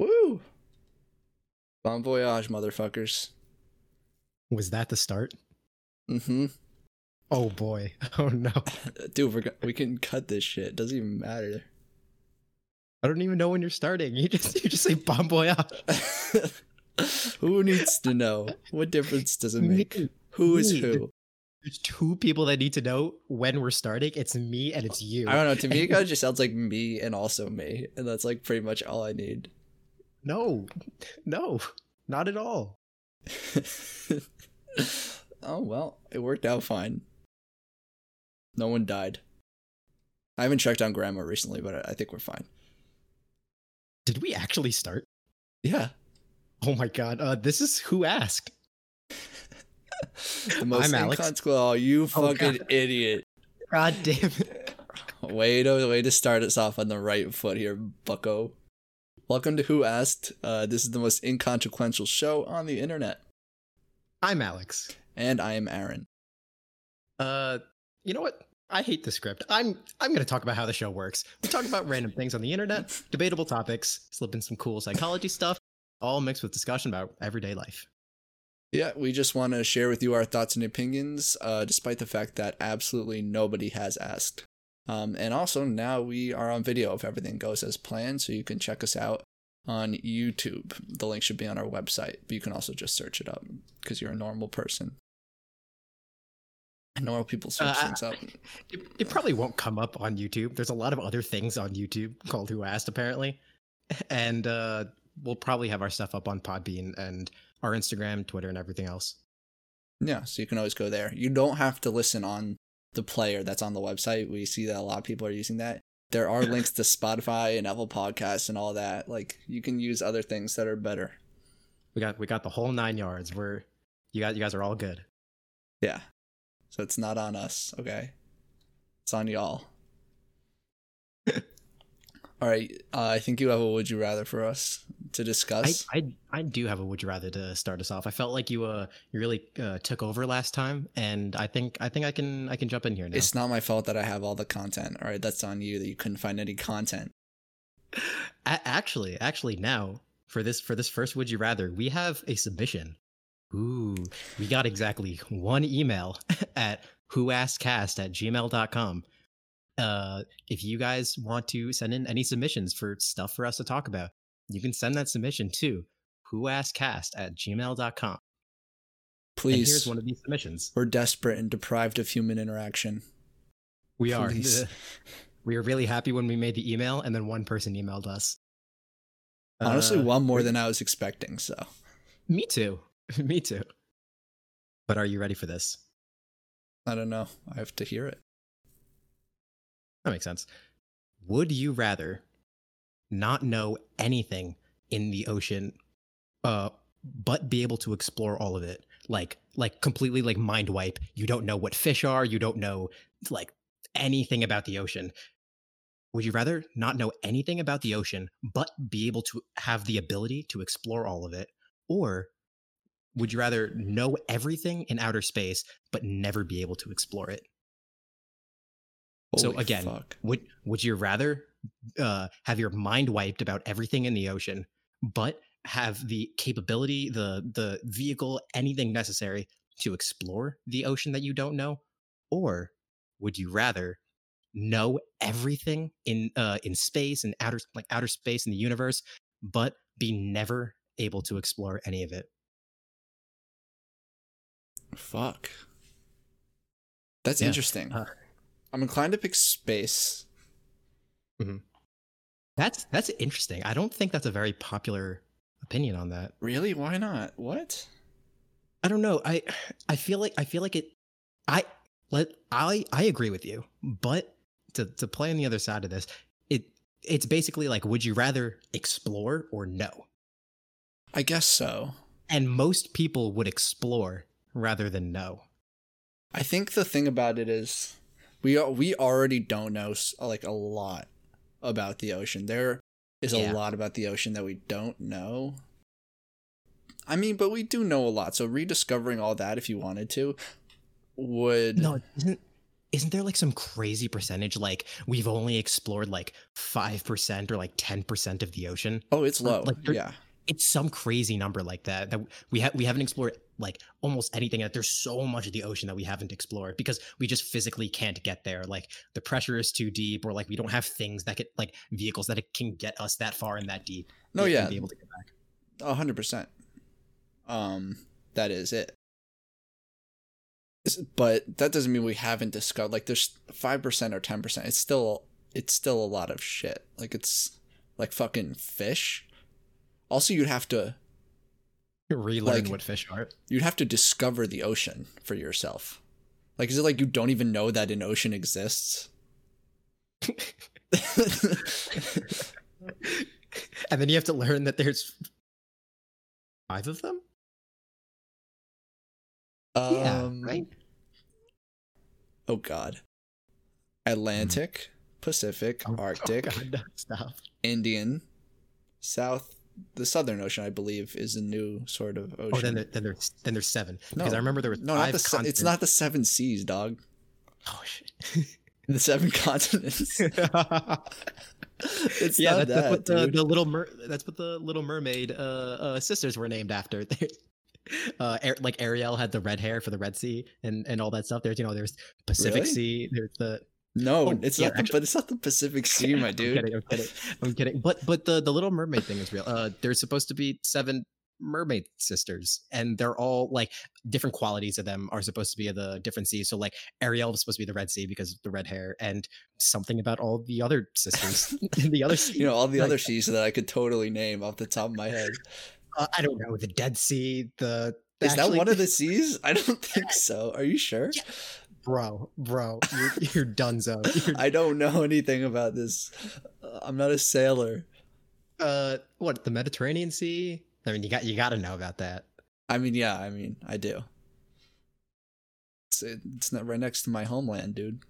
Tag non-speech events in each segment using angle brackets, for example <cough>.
Woo! Bon voyage, motherfuckers. Was that the start? Mm-hmm. Oh boy. <laughs> Oh no. <laughs> Dude, we're, go- we can cut this shit. It doesn't even matter. I don't even know when you're starting. You just you just say bon voyage. <laughs> who needs to know? What difference does it make? Me. Who is Me. who? There's two people that need to know when we're starting. It's me and it's you. I don't know. To me, it kind of just sounds like me and also me, and that's like pretty much all I need. No, no, not at all. <laughs> oh well, it worked out fine. No one died. I haven't checked on grandma recently, but I I think we're fine. Did we actually start? Yeah, Oh my god. Uh, this is who asked. <laughs> the most I'm Alex. inconsequential. Oh, you Oh, fucking God. idiot! God damn it. <laughs> Way to way to start us off on the right foot here, Bucko. Welcome to Who Asked. Uh, this is the most inconsequential show on the internet, I'm Alex. and I am Aaron. Uh, you know what? I hate the script. I'm I'm gonna talk about how the show works. We talk about random things on the internet, <laughs> debatable topics, slip in some cool psychology stuff, all mixed with discussion about everyday life. Yeah, we just want to share with you our thoughts and opinions, uh, despite the fact that absolutely nobody has asked. Um, and also, now we are on video if everything goes as planned, so you can check us out on YouTube. The link should be on our website, but you can also just search it up because you're a normal person. And normal people search Uh, things up. It, it probably won't come up on YouTube. There's a lot of other things on YouTube <laughs> called Who Asked, apparently. And uh, we'll probably have our stuff up on Podbean and our Instagram, Twitter, and everything else. Yeah, so you can always go there. You don't have to listen on the player that's on the website. We see that a lot of people are using that. There are links to Spotify and Apple Podcasts and all that. Like you can use other things that are better. We got we got the whole nine yards. We're you guys you guys are all good. Yeah. So it's not on us, okay? It's on y'all. <laughs> all right. Uh, I think you have a would you rather for us to discuss. I I do have a would you rather to start us off. I felt like you uh you really uh, took over last time, and I think I think I can I can jump in here now. it's not my fault that I have all the content. All right, that's on you that you couldn't find any content. Actually, actually, now for this for this first would you rather, we have a submission. Ooh, we got exactly one email <laughs> at whoaskcast at gmail.com. Uh, if you guys want to send in any submissions for stuff for us to talk about, you can send that submission to whoaskcast at gmail.com. And Please. here's one of these submissions. We're desperate and deprived of human interaction. We are. <laughs> We were really happy when we made the email, and then one person emailed us. Honestly, Uh, one more than I was expecting. So Me too. <laughs> Me too. But are you ready for this? I don't know. I have to hear it. That makes sense. Would you rather not know anything in the ocean, uh, but be able to explore all of it? Like, like completely like mind wipe. You don't know what fish are. You don't know like anything about the ocean. Would you rather not know anything about the ocean, but be able to have the ability to explore all of it? Or would you rather know everything in outer space, but never be able to explore it? So again, fuck. Would would you rather uh, have your mind wiped about everything in the ocean, but have the capability, the the vehicle, anything necessary to explore the ocean that you don't know, or would you rather know everything in uh, in space and outer like outer space in the universe, but be never able to explore any of it? Fuck. That's Yeah, interesting. uh, I'm inclined to pick space. Mm-hmm. That's that's interesting. I don't think that's a very popular opinion on that. Really? Why not? What? I don't know. I I feel like I feel like it. I let I I agree with you, but to to play on the other side of this, it it's basically like, would you rather explore or no? I guess so. And most people would explore rather than no. I think the thing about it is we are, we already don't know like a lot about the ocean. There is a Yeah. lot about the ocean that we don't know. I mean, but we do know a lot. So rediscovering all that if you wanted to would No, isn't isn't there like some crazy percentage like we've only explored like 5% or like 10% of the ocean Oh, it's low. Like, yeah. It's some crazy number like that that we have we haven't explored like almost anything that there's so much of the ocean that we haven't explored because we just physically can't get there like the pressure is too deep or like we don't have things that get like vehicles that it can get us that far and that deep No, yeah. be able to get back A hundred percent. Um, that is it But that doesn't mean we haven't discovered. Like, there's five percent or ten percent. It's still, it's still a lot of shit. Like, it's like fucking fish. Also, you'd have to, relearn Like- what fish are you'd have to discover the ocean for yourself. Like, is it like you don't even know that an ocean exists? <laughs> and then you have to learn that there's five of them yeah Um, right Oh God. Atlantic, Pacific, Oh, <laughs> oh Arctic, God, no, stop Indian, South, the Southern Ocean, I believe, is a new sort of ocean. oh then there, then there's then there's seven because No. i remember there was no, not five the. Se- it's not the seven seas, dog. oh shit <laughs> The seven continents. <laughs> <laughs> It's yeah, not that's, that's what the, the little mer- that's what the Little Mermaid uh, uh, sisters were named after. uh, Ar- like Ariel had the red hair for the Red Sea and, and all that stuff. There's you know there's Pacific Really? Sea. There's the No, Oh, it's yeah, not. The, actually- but it's not the Pacific <laughs> Sea, my I'm dude. kidding. I'm kidding. I'm kidding. But but the the Little Mermaid thing is real. Uh, there's supposed to be seven mermaid sisters, and they're all like different qualities of them are supposed to be of the different seas. So like Ariel was supposed to be the Red Sea because of the red hair, and something about all the other sisters in <laughs> <laughs> the other sea. You know all the Like- other seas that I could totally name off the top of my head. uh, I don't know the Dead Sea. The Is that one of the seas? I don't think so. Are you sure? Yeah. Bro, bro? You're, <laughs> you're donezo. You're, I don't know anything about this. Uh, I'm not a sailor. uh, what the Mediterranean Sea? I mean, you got you got to know about that. I mean, yeah, I mean, I do. It's, it's not right next to my homeland, dude.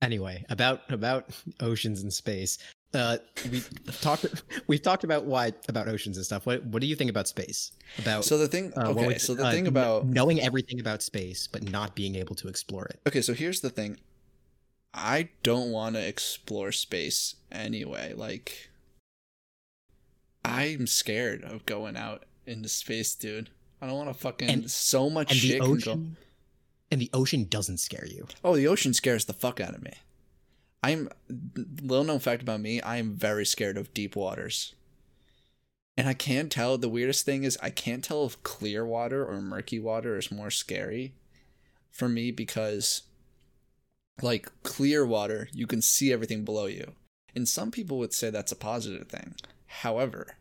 Anyway, about about oceans and space. Uh, we talked we've talked about why about oceans and stuff. What what do you think about space? About So the thing, uh, okay, was so the Uh, thing about knowing everything about space but not being able to explore it. okay, so here's the thing. I don't want to explore space anyway. Like, I'm scared of going out into space, dude. I don't want to fucking And- so much And the shit go. ocean and the ocean doesn't scare you. Oh, the ocean scares the fuck out of me. I'm little known fact about me. I am very scared of deep waters. And I can't tell. The weirdest thing is I can't tell if clear water or murky water is more scary for me because, like clear water, you can see everything below you, and some people would say that's a positive thing. However,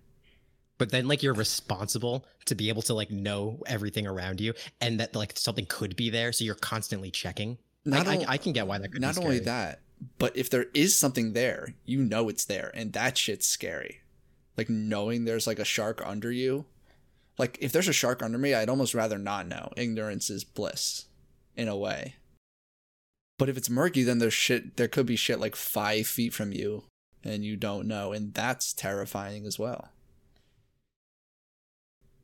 But then like you're responsible to be able to like know everything around you and that like something could be there, so you're constantly checking. not I, on- I, I can get why that could not only that, but if there is something there, you know it's there, and that shit's scary. Like knowing there's like a shark under you. Like if there's a shark under me, I'd almost rather not know. Ignorance is bliss, in a way. But if it's murky, then there's shit. There could be shit like five feet from you, and you don't know, and that's terrifying as well.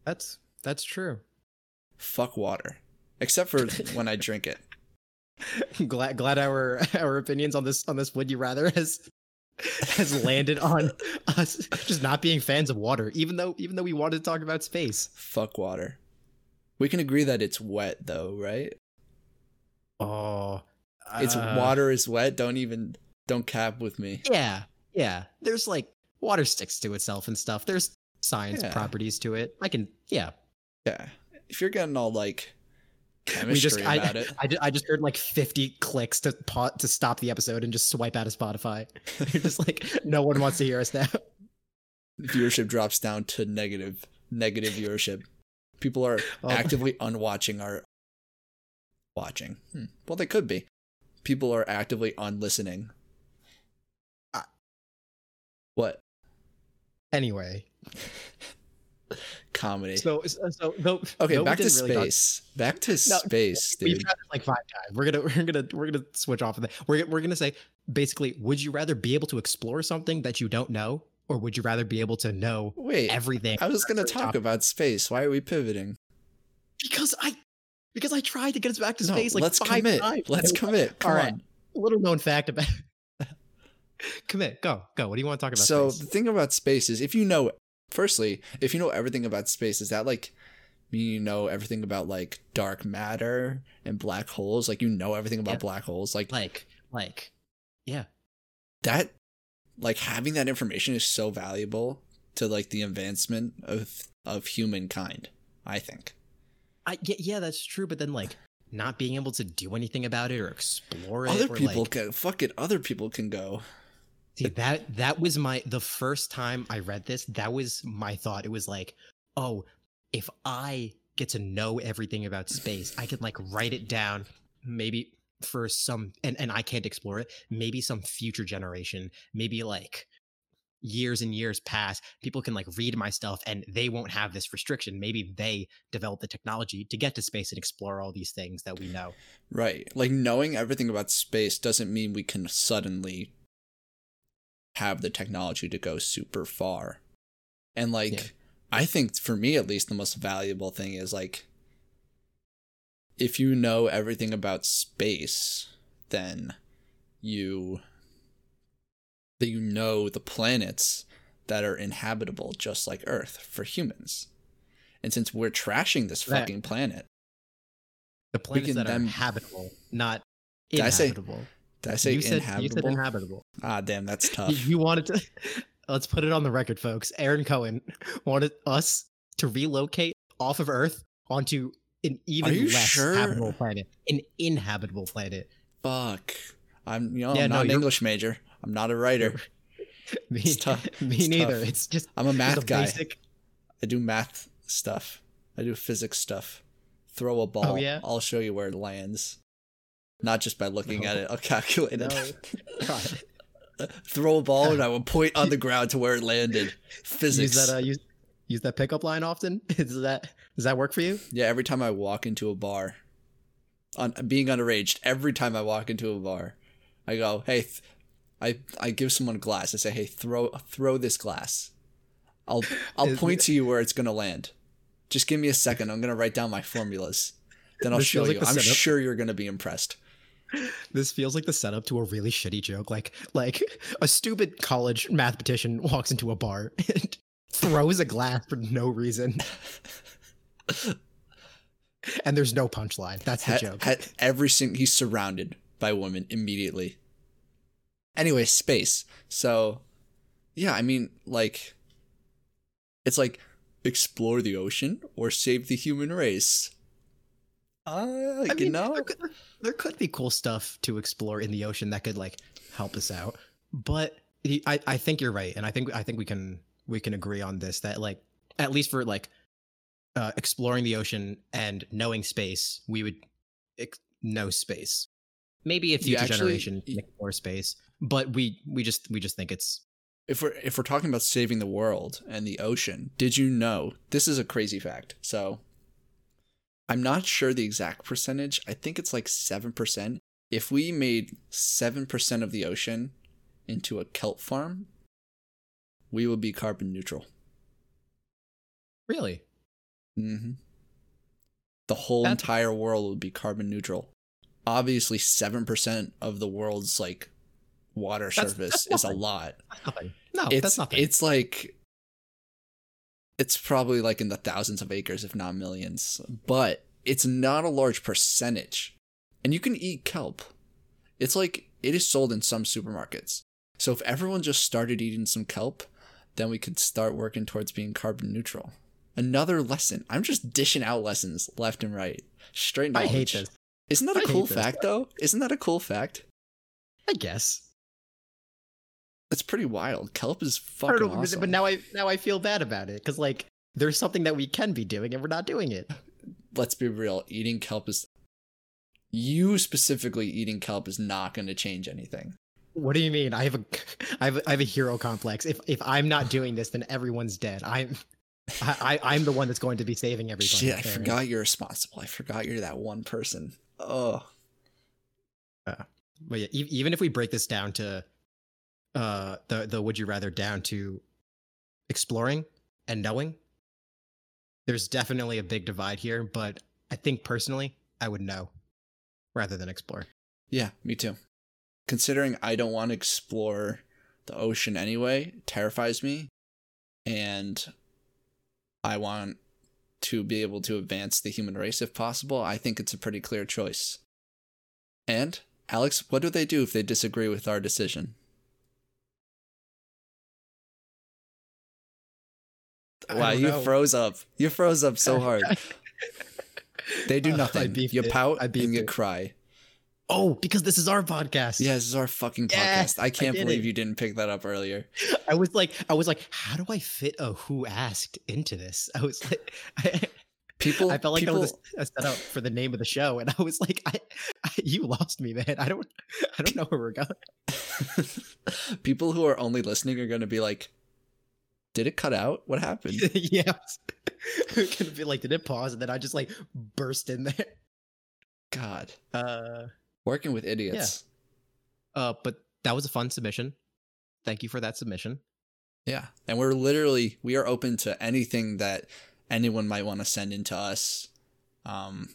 That's that's true. Fuck water, except for when I <laughs> drink it. <laughs> glad glad our <laughs> our opinions on this on this would you rather has has landed on <laughs> us just not being fans of water even though even though we wanted to talk about space Fuck water. We can agree that it's wet though, right? oh It's uh, water is wet. Don't even don't cap with me. yeah yeah there's like water sticks to itself and stuff there's science Yeah. properties to it i can yeah Yeah. If you're getting all like we just I, I, I just heard like 50 clicks to pa- to stop the episode and just swipe out of spotify <laughs> you're just like no one wants to hear us now viewership drops down to negative negative viewership. People are Oh. actively unwatching our watching. Hmm. Well, they could be. People are actively unlistening. What anyway <laughs> comedy? so so, so okay, we back to really talk- space. back to space, dude. We've tried this like five times. We're gonna <laughs> we're gonna we're gonna switch off of that. We're we're gonna say basically, would you rather be able to explore something that you don't know, or would you rather be able to know Wait, everything? I was gonna talk topic. about space. Why are we pivoting? because I because I tried to get us back to No, space like let's five commit. times. Let's <laughs> commit. Come All right. on. Little known fact about <laughs> commit. Go go. What do you want to talk about? So space? the thing about space is if you know firstly, if you know everything about space, is that like mean you know everything about like dark matter and black holes? Like you know everything about Yeah. black holes? Like like like yeah. that like having that information is so valuable to like the advancement of of humankind, I think. I yeah, yeah, that's true. But then like not being able to do anything about it or explore it. Other or, people like, can fuck it, other people can go. See that that was my the first time I read this, that was my thought. It was like, oh, if I get to know everything about space, I can like write it down, maybe for some and, and I can't explore it, maybe some future generation, maybe like years and years pass, people can like read my stuff and they won't have this restriction. Maybe they develop the technology to get to space and explore all these things that we know. Right. Like knowing everything about space doesn't mean we can suddenly have the technology to go super far. And like Yeah. I think for me at least the most valuable thing is like if you know everything about space, then you that you know the planets that are inhabitable just like Earth for humans. And since we're trashing this fucking planet, The planets that are habitable, not Did I say inhabitable. Did I say you said, inhabitable? You said inhabitable. Ah, damn, that's <laughs> tough. You wanted to. <laughs> Let's put it on the record, folks. Aaron Cohen wanted us to relocate off of Earth onto an even less sure? habitable planet, an inhabitable planet. Fuck. I'm you know, Yeah, I'm no, not an English major. I'm not a writer. <laughs> Me, It's tough. me It's neither. tough. It's just I'm a math a guy. basic. I do math stuff. I do physics stuff. Throw a ball. Oh, yeah? I'll show you where it lands. Not just by looking No. at it. I'll calculate No. <laughs> it. Throw a ball and I will point on the ground to where it landed. Physics. Use that. Uh, use use that pickup line often. <laughs> Does that does that work for you? yeah, every time I walk into a bar, on being underaged, every time I walk into a bar, I go, "Hey, th- I I give someone a glass. I say, "Hey, throw throw this glass." I'll <laughs> I'll point to you where it's gonna land. Just give me a second. I'm gonna write down my formulas. Then I'll This show feels you. I'm setup. sure you're gonna be impressed. This feels like the setup to a really shitty joke. Like like a stupid college mathematician walks into a bar <laughs> and throws a glass for no reason. and there's no punchline. That's the Ha- joke. ha- every single he's surrounded by women immediately. Anyway, space. So, yeah, I mean, like, it's like explore the ocean or save the human race. Uh, I you mean, know, there could, there could be cool stuff to explore in the ocean that could like help us out. But I, I think you're right, and I think I think we can we can agree on this that like at least for like uh, exploring the ocean and knowing space, we would ex- know space. Maybe a future actually- generation can explore space, but we we just we just think it's if we're if we're talking about saving the world and the ocean, did you know this is a crazy fact? So I'm not sure the exact percentage. I think it's like 7%. If we made 7% of the ocean into a kelp farm, we would be carbon neutral. really hmm The whole That's- entire world would be carbon neutral. Obviously, 7% of the world's like water That's- surface that's is a lot. that's. No, it's that's nothing. it's like it's probably like in the thousands of acres if not millions but it's not a large percentage and you can eat kelp it's like it is sold in some supermarkets so if everyone just started eating some kelp then we could start working towards being carbon neutral another lesson i'm just dishing out lessons left and right straight knowledge. I hate this. isn't that a I cool this. fact though isn't that a cool fact I guess. That's pretty wild kelp is fucking know, but- awesome. but now I now I feel bad about it because like there's something that we can be doing and we're not doing it. <laughs> let's be real eating kelp is you specifically eating kelp is not going to change anything What do you mean? I have a I have a, I have a hero complex. If if I'm not doing this, then everyone's dead. I'm I, I I'm the one that's going to be saving everybody. shit i forgot you're responsible i forgot you're that one person oh But yeah, e- even if we break this down to uh the the would you rather down to exploring and knowing, there's definitely a big divide here. But I think personally, I would know rather than explore. Yeah, me too. Considering I don't want to explore the ocean anyway, terrifies me. And I want to be able to advance the human race if possible. I think it's a pretty clear choice. And, Alex, what do they do if they disagree with our decision? Wow, you know. froze up. You froze up so hard. <laughs> They do Uh, I nothing. beefed you it. pout I and beefed you it. cry. Oh, because this is our podcast. Yeah, this is our fucking Yeah, podcast. I can't did believe it. you didn't pick that up earlier. I was like, I was like, how do I fit a who asked into this? I was like, I, <laughs> People, I felt like people, that was a setup for the name of the show, and I was like, I, I, you lost me, man. I don't, I don't know where we're going. <laughs> people who are only listening are going to be like, "Did it cut out? What happened?" yeah, it's gonna be like, did it pause? And then I just like burst in there. God, Uh, working with idiots. uh, but that was a fun submission. Thank you for that submission. Yeah. And we're literally we are open to anything that anyone might want to send in to us. Um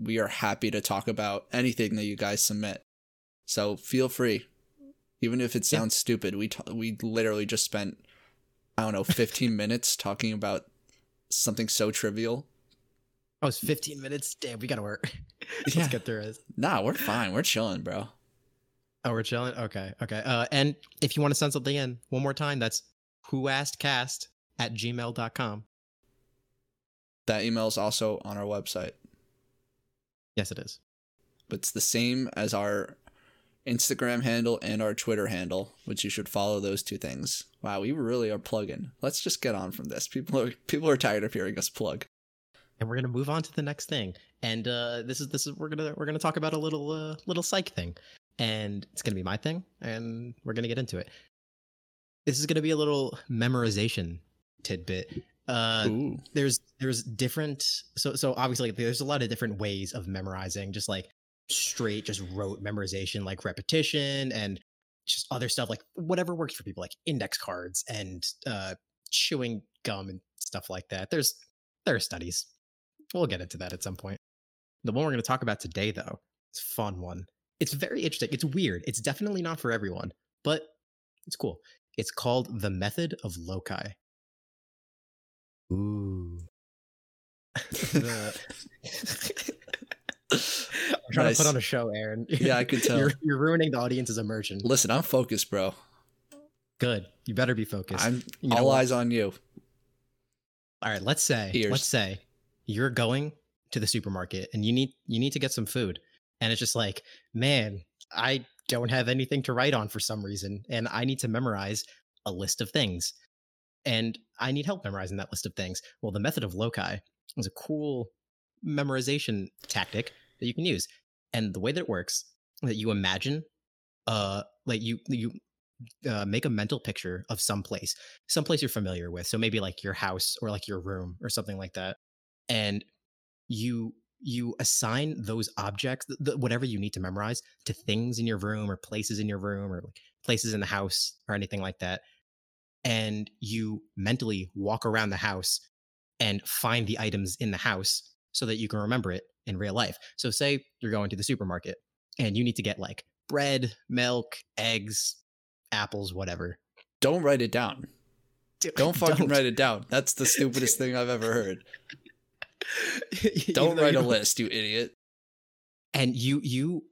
we are happy to talk about anything that you guys submit. So feel free. Even if it Yeah. sounds stupid, we t- we literally just spent I don't know 15 minutes talking about something so trivial. Oh, it's 15 minutes. Damn, we gotta work. <laughs> Let's Yeah. get through it. Nah, we're fine. We're chilling, bro. Oh, we're chilling. Okay, okay. Uh, and if you want to send something in one more time, that's who asked cast at gmail.com. That email is also on our website. Yes, it is. but it's the same as our Instagram handle and our Twitter handle, which you should follow those two things. Wow, we really are plugging. Let's just get on from this. People are people are tired of hearing us plug. And we're gonna move on to the next thing. And uh, this is this is we're gonna we're gonna talk about a little uh, little psych thing, and it's gonna be my thing, and we're gonna get into it. This is gonna be a little memorization tidbit. Uh, Ooh, there's there's different so so obviously there's a lot of different ways of memorizing just like straight just rote memorization like repetition and just other stuff like whatever works for people like index cards and uh chewing gum and stuff like that. There's there are studies. We'll get into that at some point. The one we're going to talk about today though is a fun one. It's very interesting. It's weird. It's definitely not for everyone but it's cool. It's called the method of loci. Ooh. <laughs> The- trying Nice. to put on a show, Aaron. <laughs> Yeah, I could tell. You're, you're ruining the audience's immersion. listen, I'm focused, bro. Good. You better be focused. I'm You know all what? eyes on you. All right, let's say Ears. let's say you're going to the supermarket and you need you need to get some food. And it's just like, man, I don't have anything to write on for some reason and I need to memorize a list of things. And I need help memorizing that list of things. Well, the method of loci is a cool memorization tactic that you can use. And the way that it works that you imagine uh like you you uh, make a mental picture of some place some place you're familiar with. So maybe like your house or like your room or something like that. And you you assign those objects th- th- whatever you need to memorize to things in your room or places in your room or like places in the house or anything like that. And you mentally walk around the house and find the items in the house so that you can remember it in real life so say you're going to the supermarket and you need to get like bread milk eggs apples whatever Don't write it down. Don't <laughs> fucking write it down. That's the stupidest <laughs> thing I've ever heard. <laughs> Don't write a list, you idiot. and you you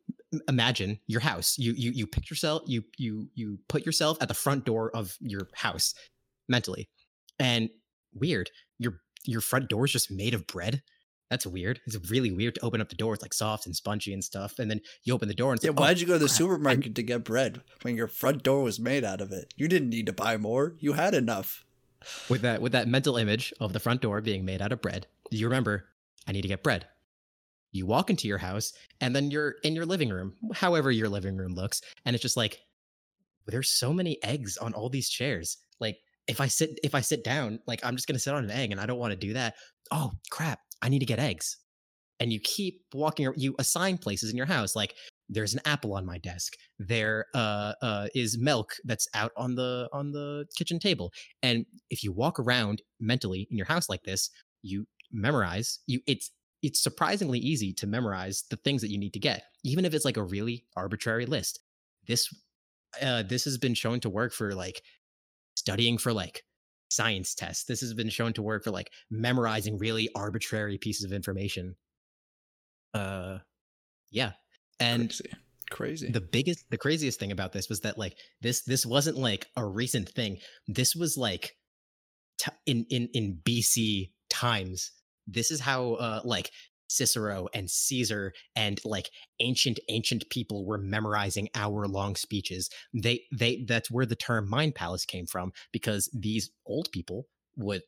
imagine your house you you you picture yourself you you you put yourself at the front door of your house mentally and weird your your front door is just made of bread that's weird it's really weird to open up the door it's like soft and spongy and stuff and then you open the door and Yeah, like, oh, why'd you go to the crap, supermarket to get bread when your front door was made out of it? You didn't need to buy more. You had enough. with that with that mental image of the front door being made out of bread you remember i need to get bread you walk into your house and then you're in your living room however your living room looks and it's just like there's so many eggs on all these chairs like if i sit if i sit down like i'm just going to sit on an egg and i don't want to do that oh crap i need to get eggs and you keep walking you assign places in your house like there's an apple on my desk there uh, uh, is milk that's out on the on the kitchen table and if you walk around mentally in your house like this you memorize you it's it's surprisingly easy to memorize the things that you need to get, even if it's like a really arbitrary list. This uh, this has been shown to work for like studying for like science tests. This has been shown to work for like memorizing really arbitrary pieces of information. Uh, yeah, and crazy. crazy. the biggest, the craziest thing about this was that like this this wasn't like a recent thing. This was like t- in in in BC times. This is how uh like Cicero and Caesar and like ancient ancient people were memorizing hour long speeches. They they that's where the term mind palace came from because these old people would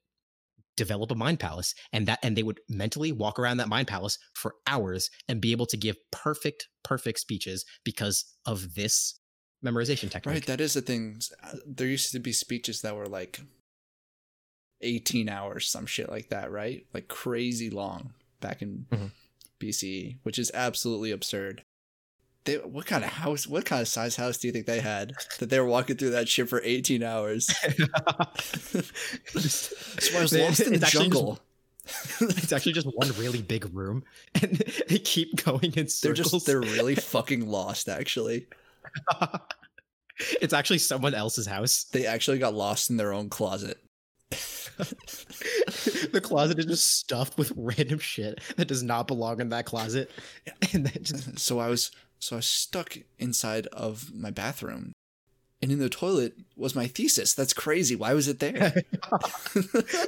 develop a mind palace and that and they would mentally walk around that mind palace for hours and be able to give perfect perfect speeches because of this memorization technique. Right, that is the thing. Uh, There used to be speeches that were like 18 hours, some shit like that, right? Like crazy long back in Mhm. BCE, which is absolutely absurd. They, what kind of house, what kind of size house do you think they had that they were walking through that shit for 18 hours? Just- So I was lost in the it's actually just- jungle. <laughs> it's actually just one really big room and they keep going in They're circles. just, they're really fucking lost, actually. <laughs> it's actually someone else's house. They actually got lost in their own closet. <laughs> the closet is just stuffed with random shit that does not belong in that closet. And just So I was so I was stuck inside of my bathroom. And in the toilet was my thesis. That's crazy. Why was it there? <laughs>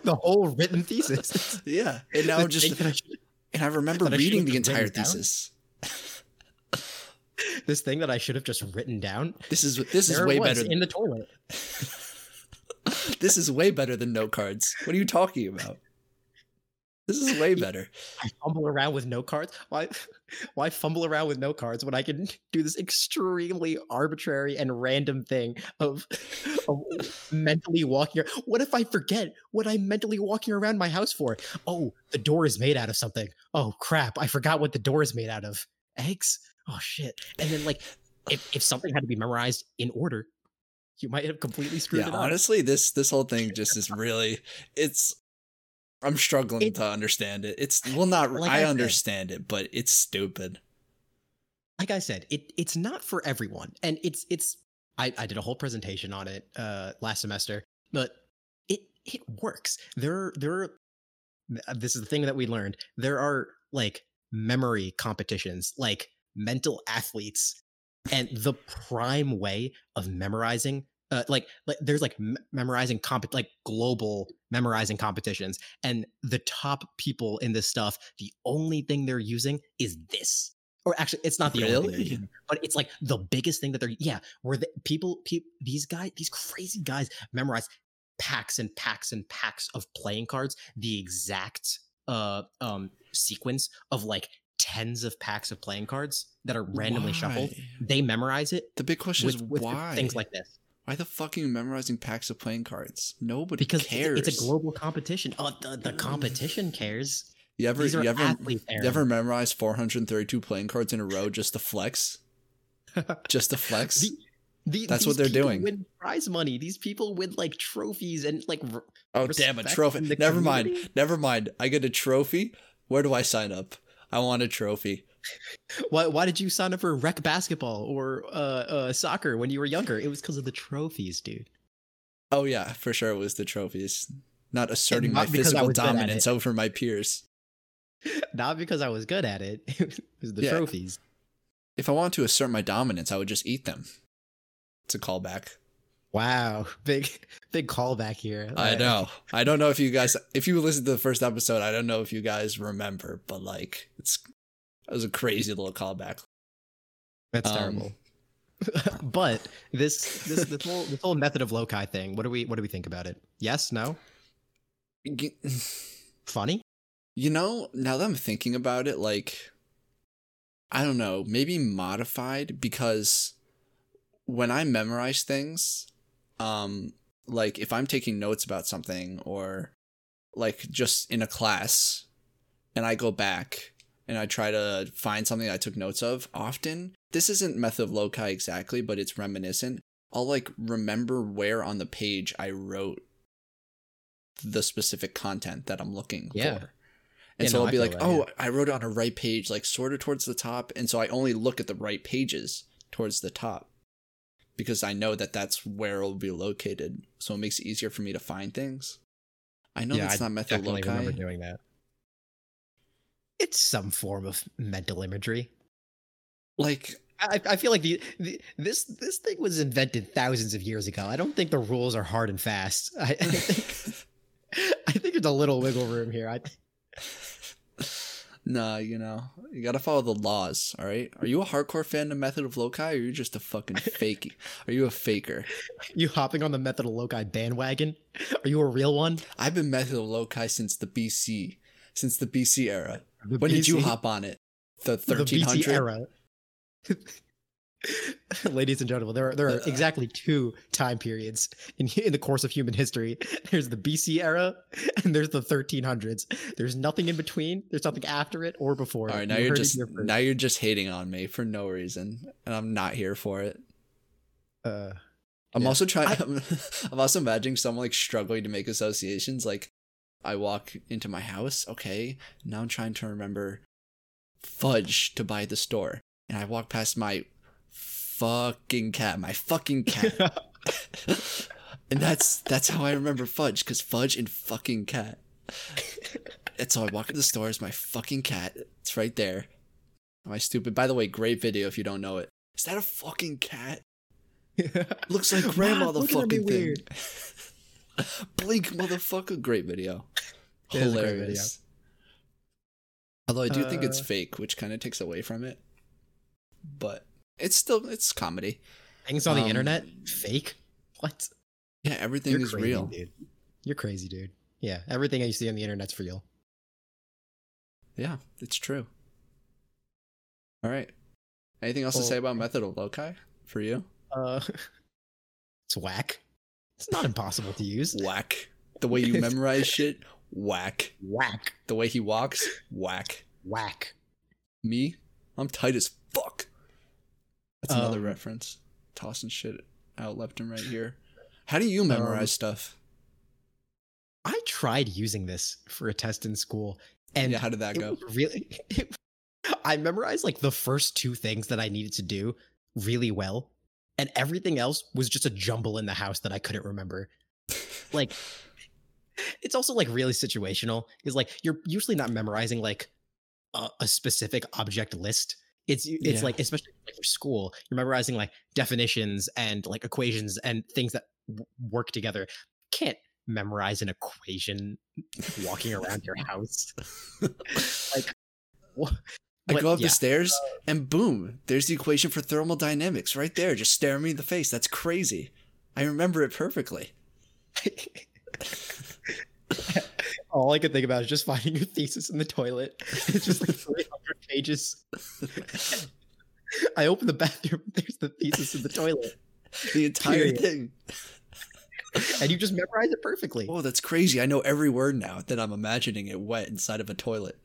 the whole written thesis. <laughs> yeah. And now The I'm just I should- and I remember I reading should've the entire thesis. this thing that I should have just written down. This is this is way better in the toilet. This is way better than note cards. What are you talking about? This is way <laughs> better. I fumble around with no cards. Why? <laughs> Why fumble around with no cards when I can do this extremely arbitrary and random thing of, <laughs> of mentally walking? ar- What if I forget what I'm mentally walking around my house for? Oh, the door is made out of something. Oh crap! I forgot what the door is made out of. Eggs. Oh shit! And then like, if if something had to be memorized in order, you might have completely screwed Yeah, it up. honestly, this this whole thing just is <laughs> really it's I'm struggling It- to understand it. It's well not Like I, I said. understand it, but it's stupid. like I said, it it's not for everyone, and it's it's. I, I did a whole presentation on it uh, last semester, but it it works. There there are, this is the thing that we learned. There are like memory competitions, like mental athletes, and the prime way of memorizing. Uh, like, like there's like memorizing comp like global memorizing competitions and the top people in this stuff the only thing they're using is this or actually it's not the only thing Really? but it's like the biggest thing that they're yeah where the people people these guys these crazy guys memorize packs and packs and packs of playing cards the exact uh um sequence of like tens of packs of playing cards that are randomly shuffled they memorize it The big question with, is with why things like this why the fuck are you memorizing packs of playing cards? Nobody because it's a- cares. it's a global competition oh the, the competition cares You ever you ever you ever memorize 432 playing cards in a row just to flex? <laughs> Just to flex? The- the- That's what they're doing. Win prize money. These people win like trophies and like. oh damn a trophy. Never mind. Never mind. I get a trophy. Where do I sign up? I want a trophy. Why? Why did you sign up for rec basketball or uh, uh, soccer when you were younger? It was because of the trophies, dude. Oh yeah, for sure it was the trophies. Not asserting not my physical was good at dominance over my peers. <laughs> Not because I was good at it. <laughs> It was the Yeah. trophies. If I want to assert my dominance, I would just eat them. It's a callback. Wow, <laughs> big big callback here. I know. <laughs> I don't know if you guys if you listened to the first episode, I don't know if you guys remember, but like it's it was a crazy little callback. That's Um, terrible. <laughs> but this this this whole this whole method of loci thing. What do we what do we think about it? Yes, no, <sighs> funny. you know, now that I'm thinking about it, like I don't know, maybe modified because when I memorize things, um like if I'm taking notes about something or like just in a class and I go back and I try to find something I took notes of, often this isn't method of loci exactly, but it's reminiscent. I'll like remember where on the page I wrote the specific content that I'm looking Yeah. for. And Yeah, so no, I'll be like, that, oh, yeah. I wrote it on a right page, like sort of towards the top. And so I only look at the right pages towards the top because I know that that's where it'll be located. So it makes it easier for me to find things. I know that's I not method definitely remember loci. doing that. It's some form of mental imagery. Like, I, I feel like the, the this this thing was invented thousands of years ago. I don't think the rules are hard and fast. I, I think <laughs> I think there's a little wiggle room here. I, nah, you know, you gotta follow the laws, all right? Are you a hardcore fan of Method of Loci or are you just a fucking <laughs> fakey? Are you a faker? you hopping on the Method of Loci bandwagon? Are you a real one? I've been Method of Loci since the BC, since the BC era. The When did you hop on it? The the BC 1300? era. <laughs> <laughs> Ladies and gentlemen, there are there are Uh, exactly two time periods in in the course of human history. <laughs> There's the BC era and there's the 1300s. There's nothing in between. There's nothing after it or before. All it. now You you're just now you're just hating on me for no reason, and I'm not here for it. Uh, I'm Yeah. also trying. I'm, <laughs> I'm also imagining someone like struggling to make associations. Like, I walk into my house. Okay, now I'm trying to remember fudge to buy at the store, and I walk past my fucking cat. My fucking <laughs> cat, and that's that's how I remember fudge because fudge and fucking cat. And so I walk into the store. It's my fucking cat. It's right there. Am I stupid? By the way, great video if you don't know it. Is that a fucking cat? <laughs> Looks like grandma Wow, the look at me fucking thing. weird. <laughs> Blink motherfucker, great video. It a great Hilarious. Although I do think it's Uh, fake, which kind of takes away from it. But it's still it's comedy. Things on the Um, internet fake. What? Yeah, everything You're is crazy, real. dude. You're crazy, dude. Yeah, everything you see on the internet's real. Yeah, it's true. All right. Anything else to say about method of loci for you? Uh, <laughs> it's whack. It's not impossible to use. Whack. The way you memorize <laughs> shit, whack. Whack. The way he walks, whack. Whack. Me, I'm tight as fuck. That's another Um, reference. Tossing shit out left and right here. How do you memorize Um, stuff? I tried using this for a test in school, and yeah, how did that it go? really. <laughs> I memorized like the first two things that I needed to do really well, and everything else was just a jumble in the house that I couldn't remember. <laughs> Like, it's also like really situational. Is like you're usually not memorizing like a, a specific object list. It's it's Yeah. like especially like for school, you're memorizing like definitions and like equations and things that w- work together. Can't memorize an equation walking around your house. <laughs> like, I go up yeah. the stairs and boom, there's the equation for thermodynamics right there, just staring me in the face. That's crazy. I remember it perfectly. <laughs> <laughs> All I could think about is just <laughs> finding your thesis in the toilet. It's just like 300 pages. <laughs> I open the bathroom, <laughs> there's the thesis in the toilet, The entire Period. thing. and you just memorize it perfectly. Oh, that's crazy. I know every word now that I'm imagining it wet inside of a toilet.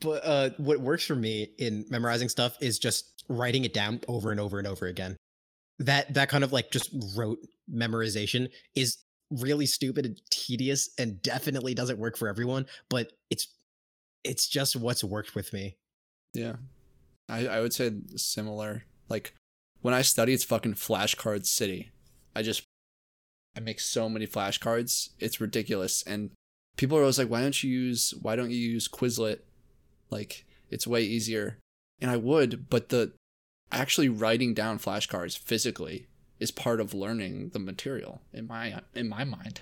but uh, what works for me in memorizing stuff is just writing it down over and over and over again. That that kind of like just rote memorization is really stupid and tedious and definitely doesn't work for everyone, but it's it's just what's worked with me. Yeah. I, I would say similar. Like when I study, it's fucking flashcard city. I just I make so many flashcards. It's ridiculous. And people are always like, why don't you use why don't you use Quizlet? Like it's way easier. And I would, but the actually writing down flashcards physically is part of learning the material in my in my mind.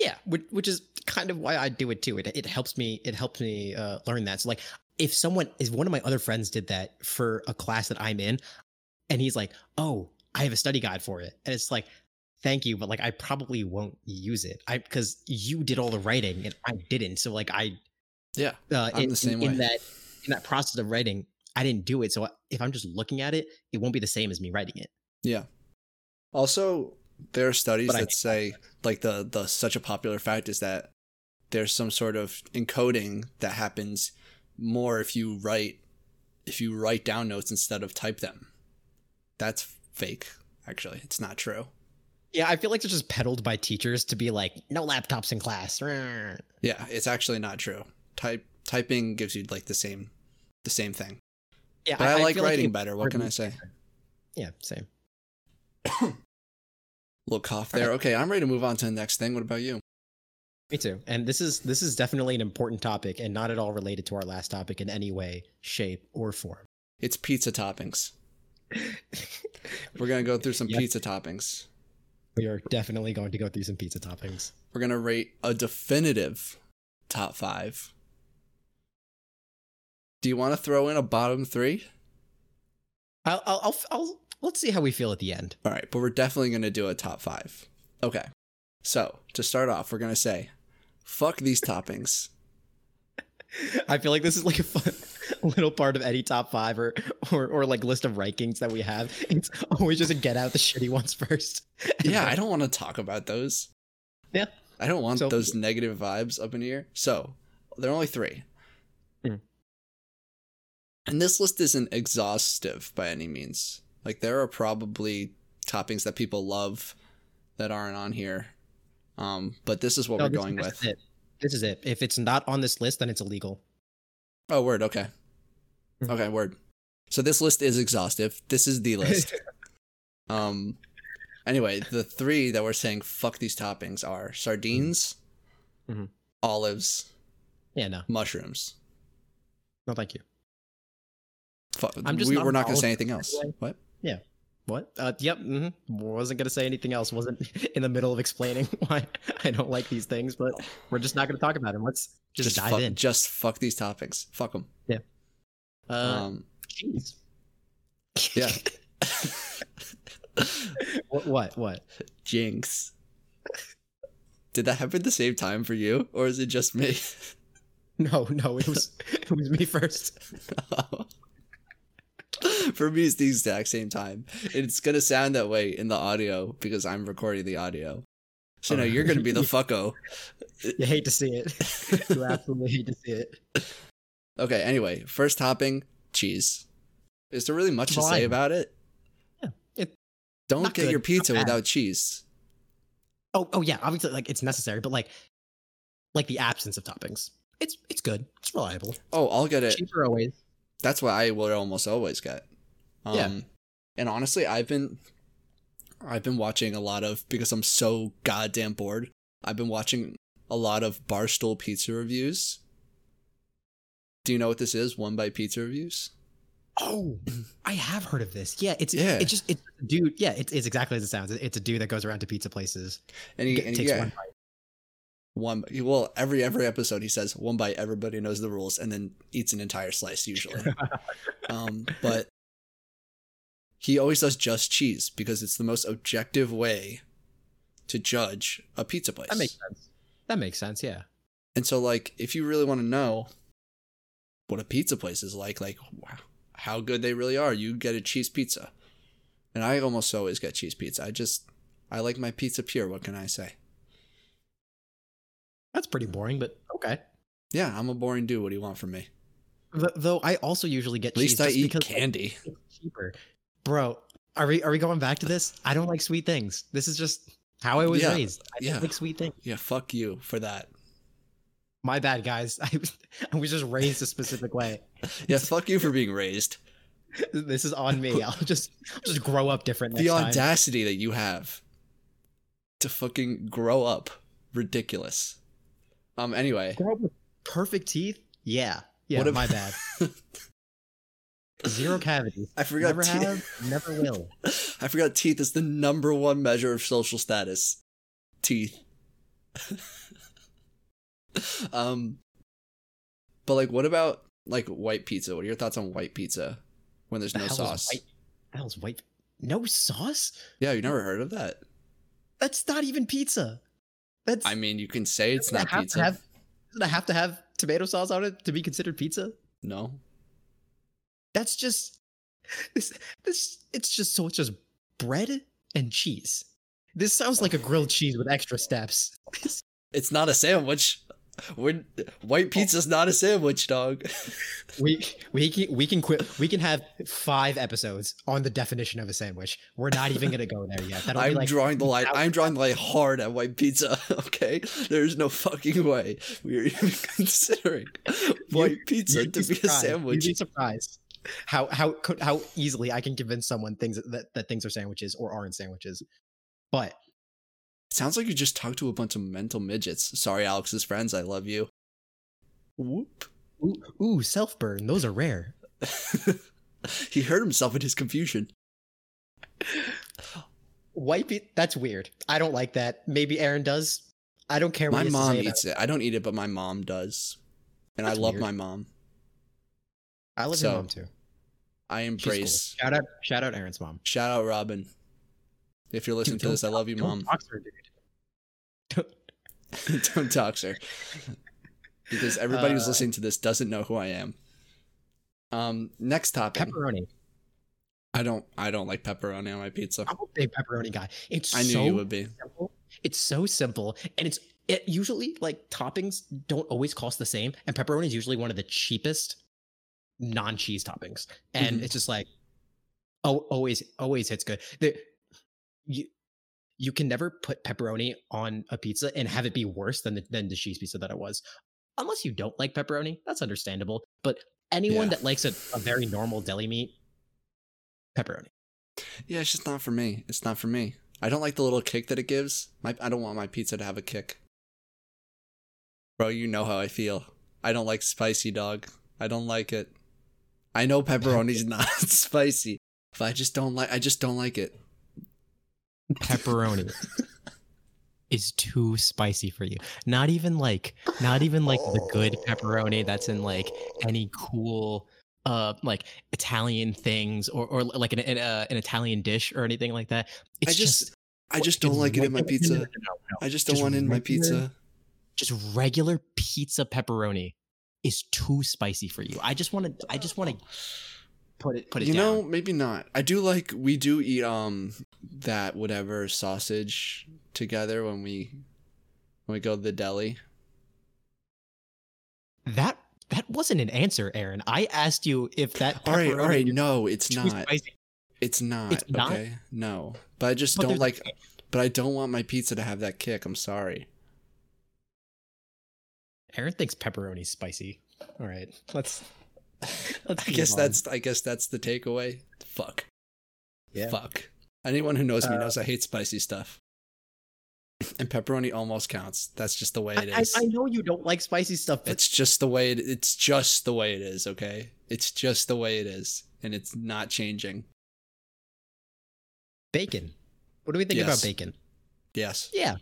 Yeah, which, which is kind of why I do it too. It it helps me. It helps me uh, learn that. So like, if someone, if one of my other friends did that for a class that I'm in, and he's like, "Oh, I have a study guide for it," and it's like, "Thank you," but like, I probably won't use it. I because you did all the writing and I didn't. So like, I Yeah. uh, I'm in, the same in, in that in that process of writing, I didn't do it. So if I'm just looking at it, it won't be the same as me writing it. Yeah. Also, there are studies But I- that say like the the such a popular fact is that there's some sort of encoding that happens more if you write if you write down notes instead of type them. That's fake. Actually, it's not true. Yeah, I feel like they're just peddled by teachers to be like, no laptops in class. Yeah, it's actually not true. Type typing gives you like the same the same thing. Yeah, But I, like writing it- better. What can I say? Yeah, same. <coughs> Little cough there. Okay, I'm ready to move on to the next thing. What about you? Me too. And this is this is definitely an important topic and not at all related to our last topic in any way, shape, or form. It's pizza toppings. <laughs> We're gonna go through some Yep. pizza toppings. we are definitely going to go through some pizza toppings. We're gonna rate a definitive top five. Do you want to throw in a bottom three? I'll, I'll, I'll, I'll let's see how we feel at the end. All right, but we're definitely gonna do a top five. Okay. So to start off, we're gonna say, "Fuck these toppings." <laughs> I feel like this is like a fun <laughs> little part of any top five or, or or like list of rankings that we have. It's always just to get out the shitty ones first. <laughs> Yeah, I don't want to talk about those. Yeah. I don't want So- those negative vibes up in here. So there are only three. And this list isn't exhaustive by any means. Like there are probably toppings that people love that aren't on here. Um, but this is what No, we're this- going this with. Is it. This is it. If it's not on this list, then it's illegal. Oh, word. Okay. Mhm. Okay, word. So this list is exhaustive. This is the <laughs> list. um. Anyway, the three that we're saying fuck these toppings are sardines, Mhm. olives, Yeah, no, mushrooms. no, thank you. I'm just we, not we're not gonna say anything else. anyway. What? Yeah. What? Uh, yep. hmm Wasn't gonna say anything else. Wasn't <laughs> in the middle of explaining <laughs> why I don't like these things, but we're just not gonna talk about them. Let's just, dive fuck, in. Just fuck these topics. Fuck them. Uh, um. cheese. Yeah. <laughs> what? What? What? Jinx. Did that happen at the same time for you, or is it just me? No, no. It was it was me first. <laughs> For me, it's the exact same time. It's gonna sound that way in the audio because I'm recording the audio. So no, Oh. you're gonna be the <laughs> fucko. You hate to see it. <laughs> you absolutely hate to see it. Okay. Anyway, first topping, cheese. Is there really much to say about it? Yeah, it- Don't get good, your pizza without cheese. Oh, oh yeah. Obviously, like it's necessary, but like, like the absence of toppings. It's it's good. It's reliable. Oh, I'll get it. Cheaper always. That's what I would almost always get. Um, Yeah. And honestly, I've been, I've been watching a lot of because I'm so goddamn bored. I've been watching a lot of Barstool pizza reviews. Do you know what this is? One Bite Pizza Reviews. Oh, <clears throat> I have heard of this. Yeah, it's Yeah. It's just it's dude. Yeah, it's, it's exactly as it sounds. It's a dude that goes around to pizza places. And he, and takes yeah, one bite. One. Well, every every episode he says one bite. Everybody knows the rules, and then eats an entire slice usually. <laughs> um, but he always does just cheese because it's the most objective way to judge a pizza place. That makes sense. That makes sense. Yeah. And so, like, if you really want to know what a pizza place is like, like wow, how good they really are, you get a cheese pizza. And I almost always get cheese pizza. I just, I like my pizza pure. What can I say? That's pretty boring, but okay. Yeah, I'm a boring dude. What do you want from me? Th- though I also usually get At least I eat candy. cheaper. Bro, are we are we going back to this? I don't like sweet things. This is just how I was Yeah, raised. I yeah. don't like sweet things. Yeah, fuck you for that. My bad, guys. <laughs> I was, I was just raised a specific way. <laughs> Yeah, fuck you for being raised. <laughs> This is on me. I'll just I'll just grow up different the time. audacity that you have to fucking grow up. Ridiculous. Um, anyway. Grow up with perfect teeth? Yeah. Yeah, What my bad. <laughs> Zero cavities. I forgot Never te- have, never will. <laughs> I forgot teeth is the number one measure of social status. Teeth. <laughs> um but like what about like white pizza? What are your thoughts on white pizza when there's The no sauce? white- the hell's white? No sauce? Yeah, you never heard of that? That's not even pizza. That's I mean, you can say it's have pizza. Have, doesn't it have to have tomato sauce on it to be considered pizza? no. That's just this this it's just so it's just bread and cheese. This sounds like a grilled cheese with extra steps. <laughs> It's not a sandwich. We're, white pizza's not a sandwich, dog. We <laughs> we can we can quit. We can have five episodes on the definition of a sandwich. We're not even gonna go there yet. That'll I'm be like drawing the line. I'm drawing the line hard at white pizza. <laughs> Okay, there's no fucking way we are even <laughs> considering white pizza You'd to be a sandwich. You'd be surprised how how how easily I can convince someone things that that things are sandwiches or aren't sandwiches. But Sounds like you just talked to a bunch of mental midgets. Sorry, Alex's friends. I love you. Whoop. ooh, ooh self burn. Those are rare. <laughs> he hurt himself in his confusion. White pizza. That's weird. I don't like that. Maybe Aaron does. I don't care. My he mom eats it. I don't eat it, but my mom does. And That's I love weird. my mom. I love So, your mom too. I embrace. cool. Shout out, shout out, Aaron's mom. Shout out Robin. If you're listening Dude, to this, I love you, mom. Don't dox her, dude. Don't- <laughs> don't dox her. because everybody who's Uh, listening to this doesn't know who I am. Um, next topic. Pepperoni. I don't. I don't like pepperoni on my pizza. I'm a big pepperoni guy. It's I knew so you would be. simple. It's so simple, and it's it usually like toppings don't always cost the same, and pepperoni is usually one of the cheapest non-cheese toppings, and Mhm. it's just like oh, always always hits good. The, you you can never put pepperoni on a pizza and have it be worse than the than the cheese pizza that it was, unless you don't like pepperoni. That's understandable, but anyone Yeah. that likes a, a very normal deli meat, pepperoni. Yeah, it's just not for me. It's not for me. I don't like the little kick that it gives. My, I don't want my pizza to have a kick. Bro, you know how I feel. I don't like spicy dog. I don't like it. I know <laughs> pepperoni's <laughs> not spicy, but I just don't like. I just don't like it. Pepperoni is too spicy for you. Not even like not even like the good pepperoni that's in like any cool uh like Italian things or or like an an, uh, an Italian dish or anything like that. It's I just, I just don't like it in my pizza. no, no, no, no. I just don't Just want it in my pizza. Just regular pizza pepperoni is too spicy for you. I just want to I just want to put it put it you down. know, maybe not. I do like we do eat um that whatever sausage together when we when we go to the deli. that that wasn't an answer, Aaron. I asked you if that All right, all right. No, it's not. spicy. It's not. It's not? Okay. No. But I just But don't like but I don't want my pizza to have that kick. I'm sorry. Aaron thinks pepperoni's spicy. All right, let's. <laughs> let's I guess on. that's I guess that's the takeaway. Fuck. Yeah. Fuck. Anyone who knows me Uh, knows I hate spicy stuff. And pepperoni almost counts. That's just the way it is. I, I. I know you don't like spicy stuff, but It's just the way it, it's just the way it is, okay? It's just the way it is and it's not changing. bacon. What do we think Yes. about bacon? Yes. Yeah,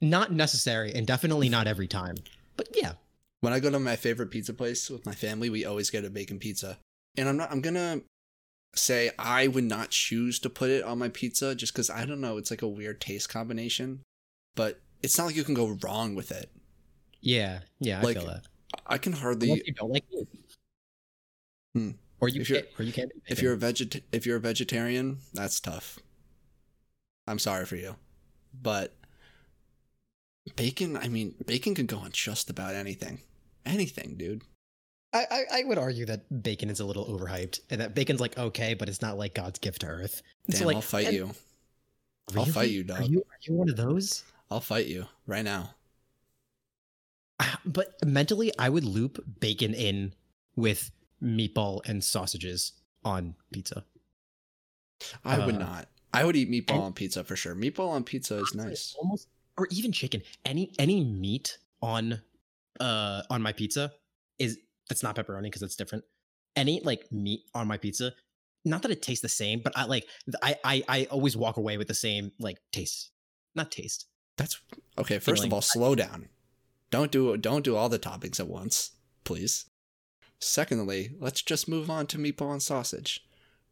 not necessary, and definitely not every time. But yeah, When I go to my favorite pizza place with my family, we always get a bacon pizza. And I'm not I'm going to say I would not choose to put it on my pizza just cuz I don't know, it's like a weird taste combination, but it's not like you can go wrong with it. yeah, yeah. Like, I feel that. I can Unless hardly you don't like it, Hmm. or you If you're- can't, or you can't. if you're a veget if you're a vegetarian, that's tough. I'm sorry for you. But bacon, I mean, bacon can go on just about anything. Anything, dude. I, I I would argue that bacon is a little overhyped, and that bacon's like okay, but it's not like God's gift to Earth. And Damn, like, I'll fight and- you. I'll fight you, Are dog. you are you one of those? I'll fight you right now. Ah, But mentally, I would loop bacon in with meatball and sausages on pizza. I would Uh, not. I would eat meatball and- on pizza for sure. Meatball on pizza is nice. Almost, or even chicken. Any any meat on uh on my pizza is that's not pepperoni because it's different. Any like meat on my pizza, not that it tastes the same, but I like I I I always walk away with the same like taste, not taste. That's okay. First Feeling. of all, slow down. Don't do don't do all the toppings at once, please. Secondly, let's just move on to meatball and sausage.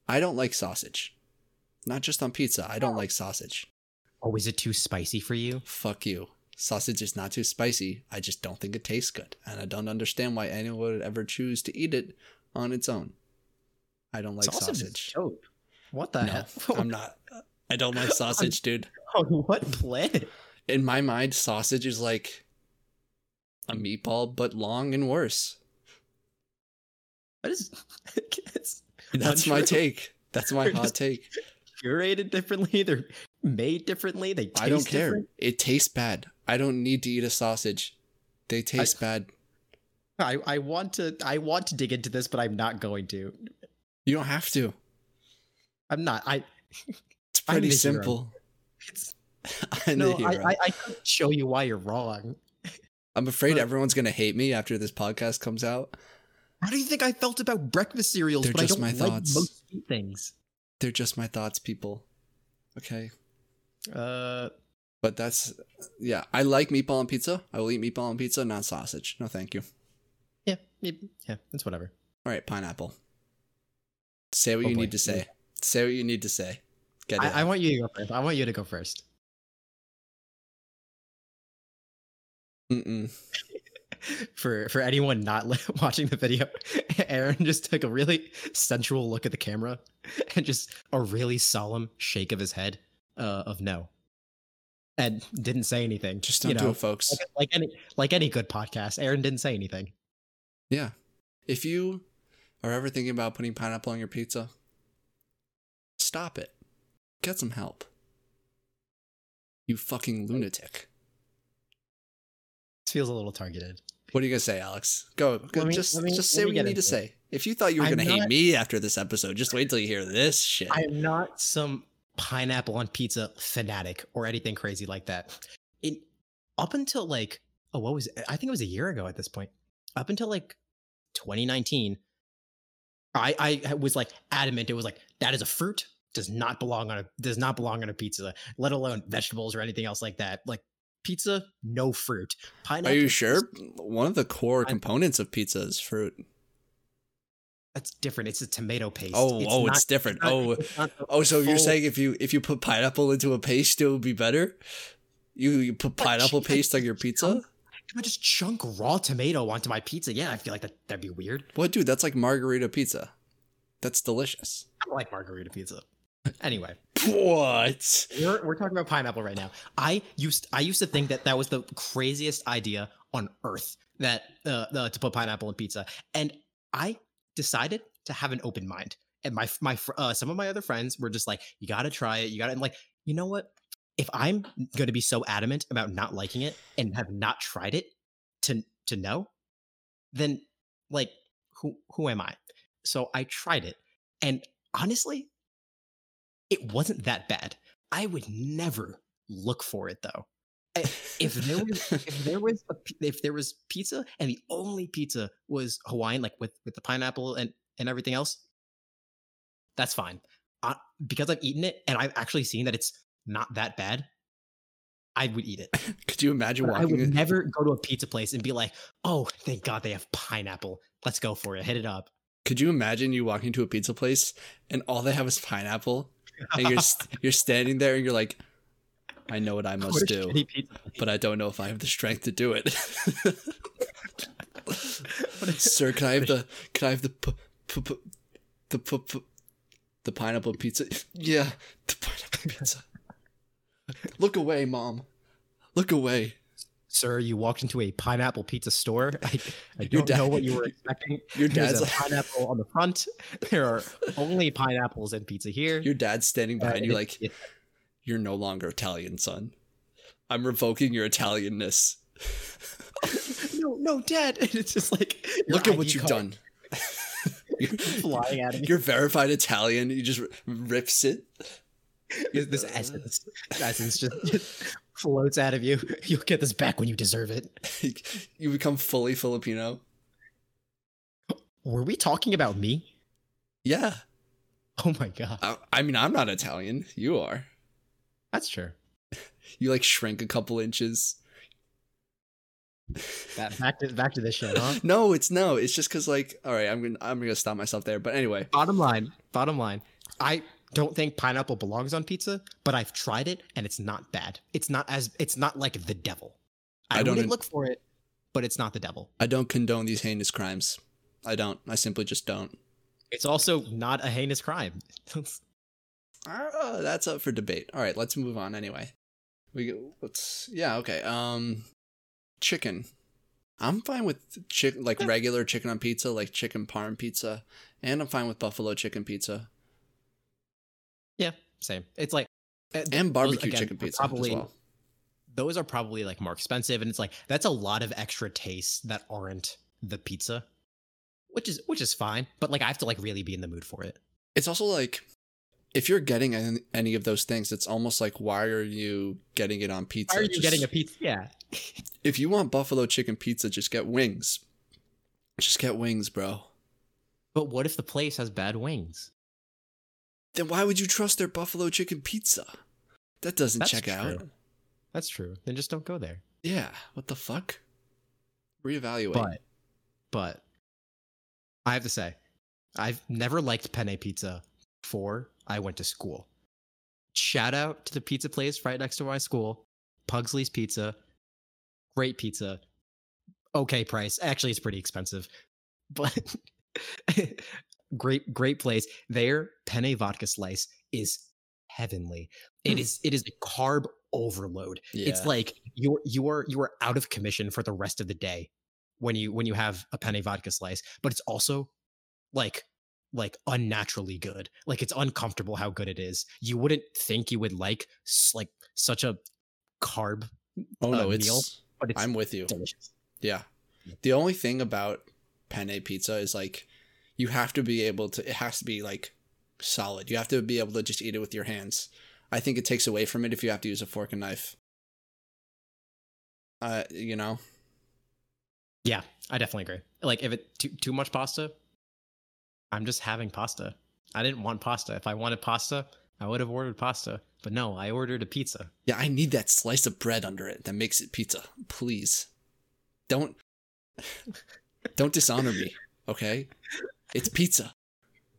I don't like sausage. Not just on pizza. I don't like sausage. Oh, is it too spicy for you? Fuck you. Sausage is not too spicy. I just don't think it tastes good, and I don't understand why anyone would ever choose to eat it on its own. I don't like Sausage sausage. What the No, hell? <laughs> I'm not. I don't like <laughs> sausage, dude. On what planet? in my mind, sausage is like a meatball, but long and worse. That is, <laughs> That's my take. That's my hot take. curated differently. They're made differently. They taste I don't care. different. It tastes bad. I don't need to eat a sausage. They taste bad. I, I want to I want to dig into this, but I'm not going to. You don't have to. I'm not. I <laughs> It's pretty simple. it's <laughs> I'm no. the I. I I could show you why you're wrong. I'm afraid but- everyone's gonna hate me after this podcast comes out. How do you think I felt about breakfast cereals? They're but just I don't my like thoughts. most things. They're just my thoughts, people. Okay. Uh, But that's yeah. I like meatball and pizza. I will eat meatball and pizza, not sausage. No, thank you. yeah, yeah, yeah, that's whatever. All right, pineapple. Say what Oh you boy. need to say. Say what you need to say. Get it. I, I want you to go first. I want you to go first. Mm-mm. <laughs> For for anyone not <laughs> watching the video, <laughs> Aaron just took a really sensual look at the camera and just a really solemn shake of his head uh, of no, and didn't say anything. Just you don't do know, it, folks. like, like any like any good podcast. Aaron didn't say anything. Yeah. If you are ever thinking about putting pineapple on your pizza, stop it. Get some help. You fucking lunatic. This feels a little targeted. What are you gonna say, Alex? Go, go me- just me- just say what you need to into say. If you thought you were I'm gonna hate me after this episode, just wait till you hear this shit. I am not some pineapple on pizza fanatic or anything crazy like that. It up until like oh what was it? I think it was a year ago at this point. Up until like 2019, I I was like adamant. It was like that is a fruit does not belong on a does not belong on a pizza, let alone vegetables or anything else like that. Like pizza, no fruit. Pineapple. Are you sure? One of the core components of pizza is fruit. That's different. It's a tomato paste. Oh, oh, not- it's different. not- oh, it's not oh, so you're saying if you if you put pineapple into a paste, it would be better? You you put pineapple paste on your pizza? If I just chunk raw tomato onto my pizza, yeah, I feel like that, that'd be weird. What, dude? That's like margherita pizza. That's delicious. I don't like margherita pizza. Anyway, What? we're, we're talking about pineapple right now. I used I used to think that that was the craziest idea on earth that uh, uh, to put pineapple in pizza, and I decided to have an open mind. And my my uh, some of my other friends were just like, "You got to try it. You got to." like, you know what? If I'm going to be so adamant about not liking it and have not tried it to to know, then like who who am I? So I tried it, and honestly, it wasn't that bad. I would never look for it though. I- If there was if there was a, if there was pizza and the only pizza was Hawaiian, like with with the pineapple and and everything else, that's fine. Uh, because I've eaten it and I've actually seen that it's not that bad. I would eat it. <laughs> Could you imagine But I would in- never go to a pizza place and be like, "Oh, thank God they have pineapple. Let's go for it. Hit it up." Could you imagine you walking to a pizza place and all they have is pineapple, and you're <laughs> you're standing there and you're like, I know what I must do, but I don't know if I have the strength to do it. Sir, can I have <laughs> the can I have the p- p- p- the p- p- the pineapple pizza? Yeah, the pineapple pizza. Look away, mom. Look away. Sir, you walked into a pineapple pizza store. I, I don't dad- know what you were expecting. Your There's dad's a pineapple on the front. There are only pineapples and pizza here. your dad's standing Uh, behind you it- like it- you're no longer Italian, son. I'm revoking your Italianness. <laughs> no, no, Dad. And <laughs> it's just like your Look at what you've card done. <laughs> you're, Flying at me. you're verified Italian. You just rips it. this essence, essence just, just floats out of you. You'll get this back when you deserve it. you become fully Filipino. Were we talking about me? Yeah. Oh my god, I, I mean, I'm not Italian. You are. That's true. <laughs> You like shrink a couple inches. That, back to back to this shit, huh? <laughs> No, it's no. It's just because like, all right, I'm gonna I'm gonna stop myself there. But anyway, bottom line, bottom line, I don't think pineapple belongs on pizza, but I've tried it and it's not bad. It's not as it's not like the devil. I, I don't wouldn't look for it, but it's not the devil. I don't condone these heinous crimes. I don't. I simply just don't. It's also not a heinous crime. <laughs> Uh, that's up for debate. All right, let's move on. Anyway, we go, let's yeah okay. Um, chicken. I'm fine with chick like regular chicken on pizza, like chicken parm pizza, and I'm fine with buffalo chicken pizza Yeah, same. It's like uh, and those, barbecue again, chicken pizza Probably as well. those are probably like more expensive, and it's like that's a lot of extra tastes that aren't the pizza, which is which is fine. But like I have to like really be in the mood for it. It's also like if you're getting any, of those things, it's almost like why are you getting it on pizza? Why are you Just- getting a pizza? Yeah, if you want buffalo chicken pizza, just get wings. Just get wings, bro. but what if the place has bad wings? Then why would you trust their buffalo chicken pizza? That doesn't That's check out. That's true. Then just don't go there. Yeah, what the fuck? Reevaluate. But, but I have to say, I've never liked penne pizza before I went to school. Shout out to the pizza place right next to my school, Pugsley's Pizza. Great pizza. Okay price. Actually, it's pretty expensive, <laughs> but great, great place. Their penne vodka slice is heavenly. It Hmm. is. It is a carb overload. It's like you're you are you are out of commission for the rest of the day when you when you have a penne vodka slice. But it's also like like unnaturally good. Like it's uncomfortable how good it is. You wouldn't think you would like like such a carb, oh no, uh, it's meal, but it's I'm with you. delicious. Yeah. The only thing about penne pizza is like you have to be able to it has to be like solid. You have to be able to just eat it with your hands. I think it takes away from it if you have to use a fork and knife. Uh, you know. Yeah, I definitely agree. Like if it too too much pasta, I'm just having pasta. I didn't want pasta. If I wanted pasta, I would have ordered pasta. But no, I ordered a pizza. Yeah, I need that slice of bread under it that makes it pizza. Please. Don't don't dishonor me, okay? It's pizza.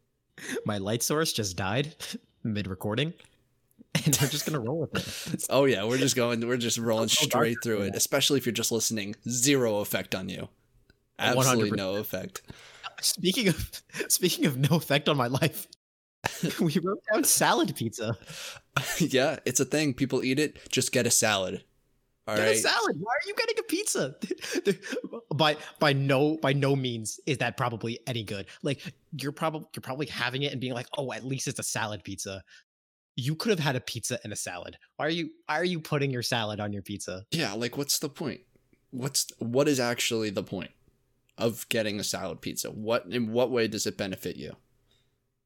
<laughs> My light source just died <laughs> mid recording, <laughs> and we're just gonna roll with it. Oh yeah, we're just going we're just rolling straight through it, especially if you're just listening. Zero effect on you. Absolutely 100%. no effect. Speaking of <laughs> speaking of no effect on my life, <laughs> we wrote down salad pizza. <laughs> yeah, it's a thing. People eat it. Just get a salad. All Get right. a salad. Why are you getting a pizza? by by no by no means is that probably any good. Like you're probably you're probably having it and being like, oh, at least it's a salad pizza. You could have had a pizza and a salad. Why are you why are you putting your salad on your pizza? Yeah, like what's the point? What's what is actually the point of getting a salad pizza? What in what way does it benefit you?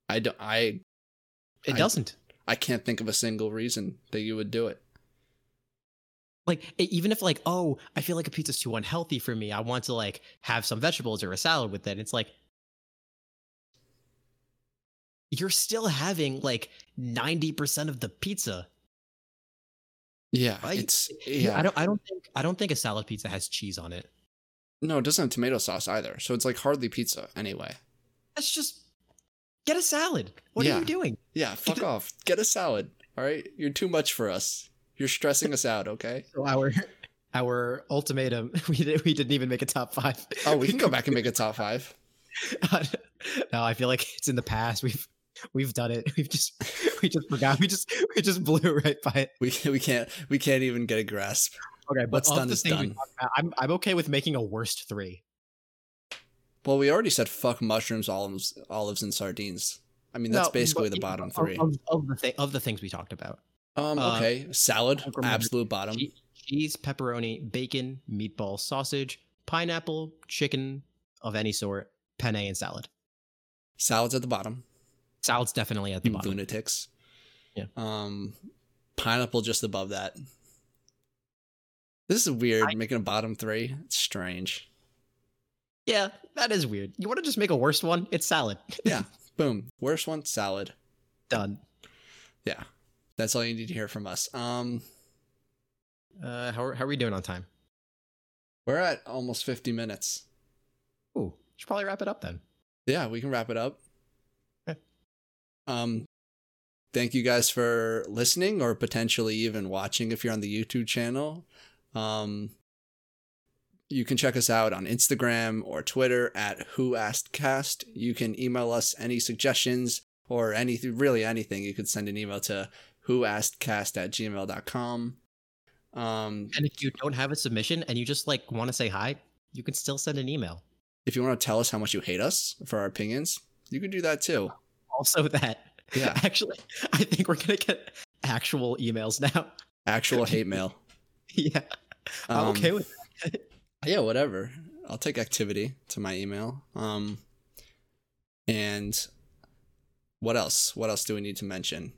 I don't I It I- doesn't. I can't think of a single reason that you would do it. like even if like oh i feel like a pizza's too unhealthy for me i want to like have some vegetables or a salad with it it's like you're still having like 90% of the pizza Yeah, Right? it's yeah yeah. i don't i don't think i don't think a salad pizza has cheese on it no, it doesn't have tomato sauce either. So it's like hardly pizza anyway. that's just get a salad what are you doing Yeah, fuck off. Get a salad. All right, you're too much for us. You're stressing us out. Okay. so our our ultimatum <laughs> we, did, we didn't even make a top five Oh, we can go back and make a top five. <laughs> no i feel like it's in the past we've we've done it we've just we just forgot we just we just blew right by it We we can't we can't even get a grasp. Okay, but What's done the is done. about, I'm I'm okay with making a worst three. Well, we already said fuck mushrooms, olives, olives, and sardines. I mean, that's No, basically the bottom of- three. of, of the thi- of the things we talked about: Um, uh, okay, salad, absolute bottom. che- cheese, pepperoni, bacon, meatball, sausage, pineapple, chicken of any sort, penne, and salad. Salad's at the bottom. Salad's definitely at the You bottom. lunatics. Yeah. Um, pineapple just above that. This is weird. I- making a bottom three. It's strange. Yeah, that is weird. You want to just make a worst one? It's salad. <laughs> Yeah. Boom. Worst one, salad. Done. Yeah. That's all you need to hear from us. Um, Uh, how are, how are we doing on time? we're at almost 50 minutes. Ooh, should probably wrap it up then. Yeah, we can wrap it up. Okay. Um, thank you guys for listening or potentially even watching if you're on the YouTube channel. Um, you can check us out on Instagram or Twitter at Who Asked Cast. You can email us any suggestions or anything, really anything. You could send an email to whoaskedcast at gmail.com. Um, And if you don't have a submission and you just like want to say hi, you can still send an email. If you want to tell us how much you hate us for our opinions, you can do that too. <laughs> Also, that Yeah. <laughs> actually, I think we're gonna get actual emails now. Actual hate mail. <laughs> yeah, I'm Um, okay with <laughs> Yeah, whatever. I'll take activity to my email. Um, and what else? What else do we need to mention?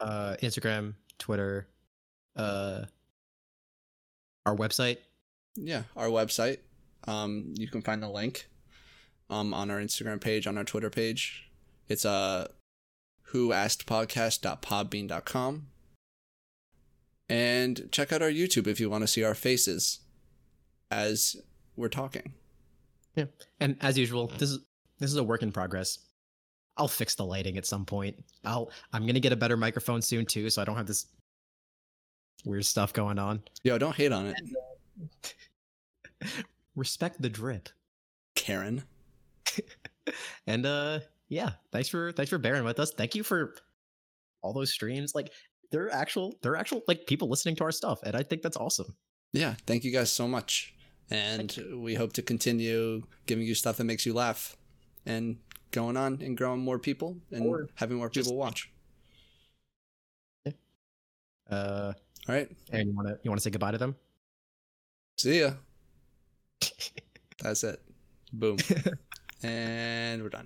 uh, Instagram, Twitter, uh, our website. Yeah, our website. Um, you can find the link um on our Instagram page, on our Twitter page. It's uh who asked podcast.podbean.com. And check out our YouTube if you want to see our faces as we're talking. Yeah. And as usual, this is this is a work in progress. I'll fix the lighting at some point. I'll I'm gonna get a better microphone soon too, so I don't have this weird stuff going on. Yo, don't hate on it, <laughs> Respect the drip. Karen. <laughs> And uh yeah, thanks for thanks for bearing with us. Thank you for all those streams. Like they're actual they're actual like people listening to our stuff, and I think that's awesome. Yeah, thank you guys so much. And we hope to continue giving you stuff that makes you laugh and going on and growing more people and Or having more people watch. Uh All right. and you wanna you wanna say goodbye to them? See ya. <laughs> That's it. Boom. <laughs> and we're done.